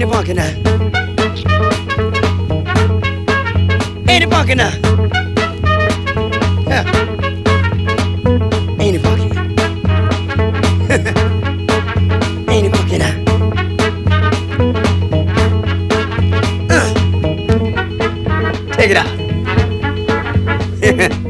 Ain't it funky now? Ain't it funky now? Yeah. Ain't it funky? Ain't. Take it out.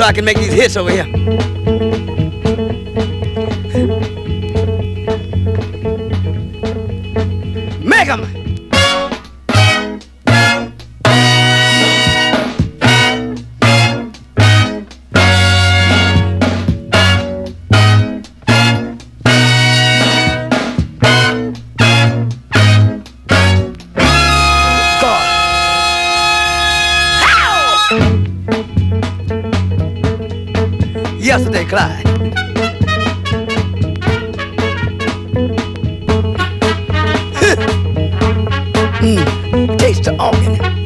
so I can make these hits over here. Yesterday, Clyde. mm, taste the organ.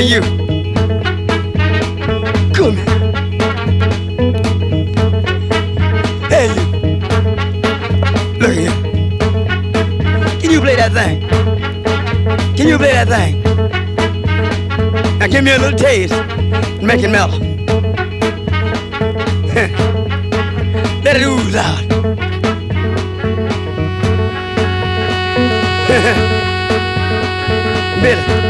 Hey you. Come here. Hey you. Look here. Can you play that thing? Can you play that thing? Now give me a little taste and make it mellow. Let it ooze out. Billy,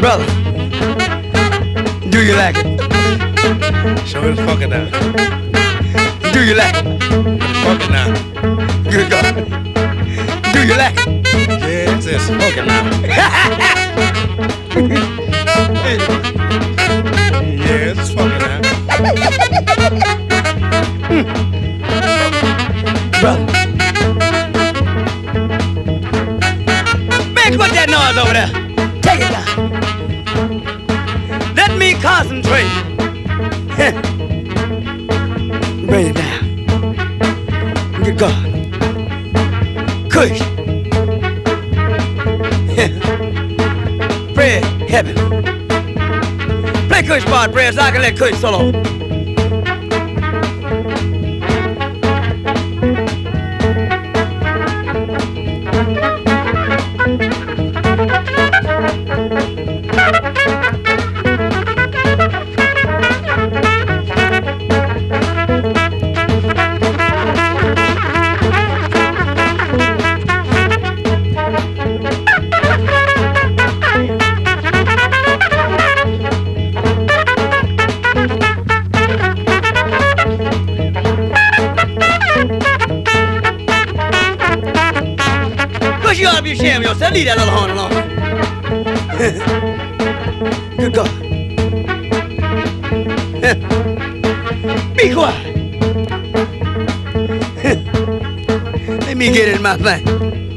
Brother, do you like it? me the fuck now. Do you like it? Fuck it now. Good God. Do you like it? Yes, it's fucking now. Good God. Kush. Fred, heaven. Play Kush part, so I can let Kush solo. Leave that little horn alone. Good God. Be quiet. Let me get in my thing.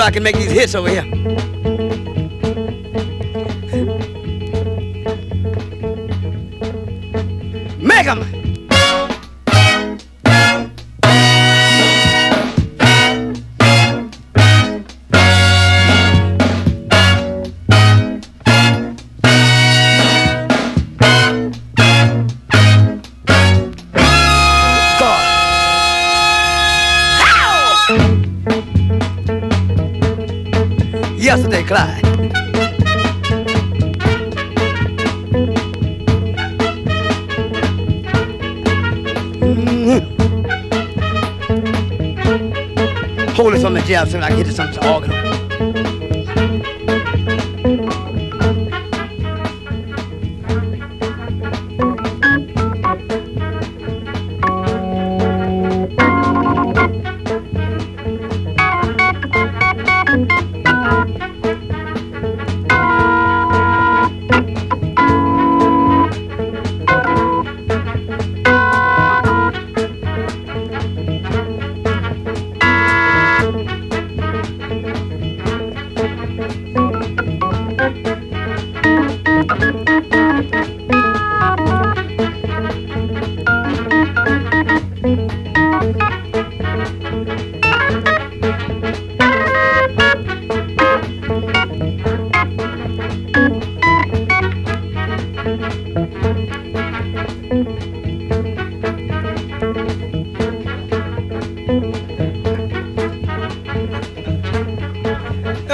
So I can make these hits over here. Yesterday, Clyde. Mm-hmm. Hold it on the jab so I get to some organ.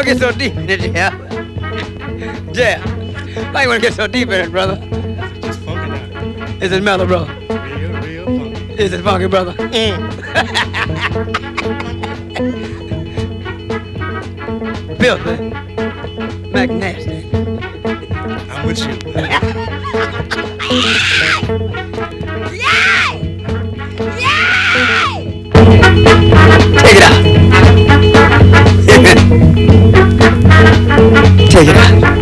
Get so deep in it, Jeff. Jeff, why you want to get so deep in it, brother? Just fucking now. Is it mellow, brother? Real. Is it funky, brother? Eh. Filthy. McNasty. I'm with you. Take it out. Take it out.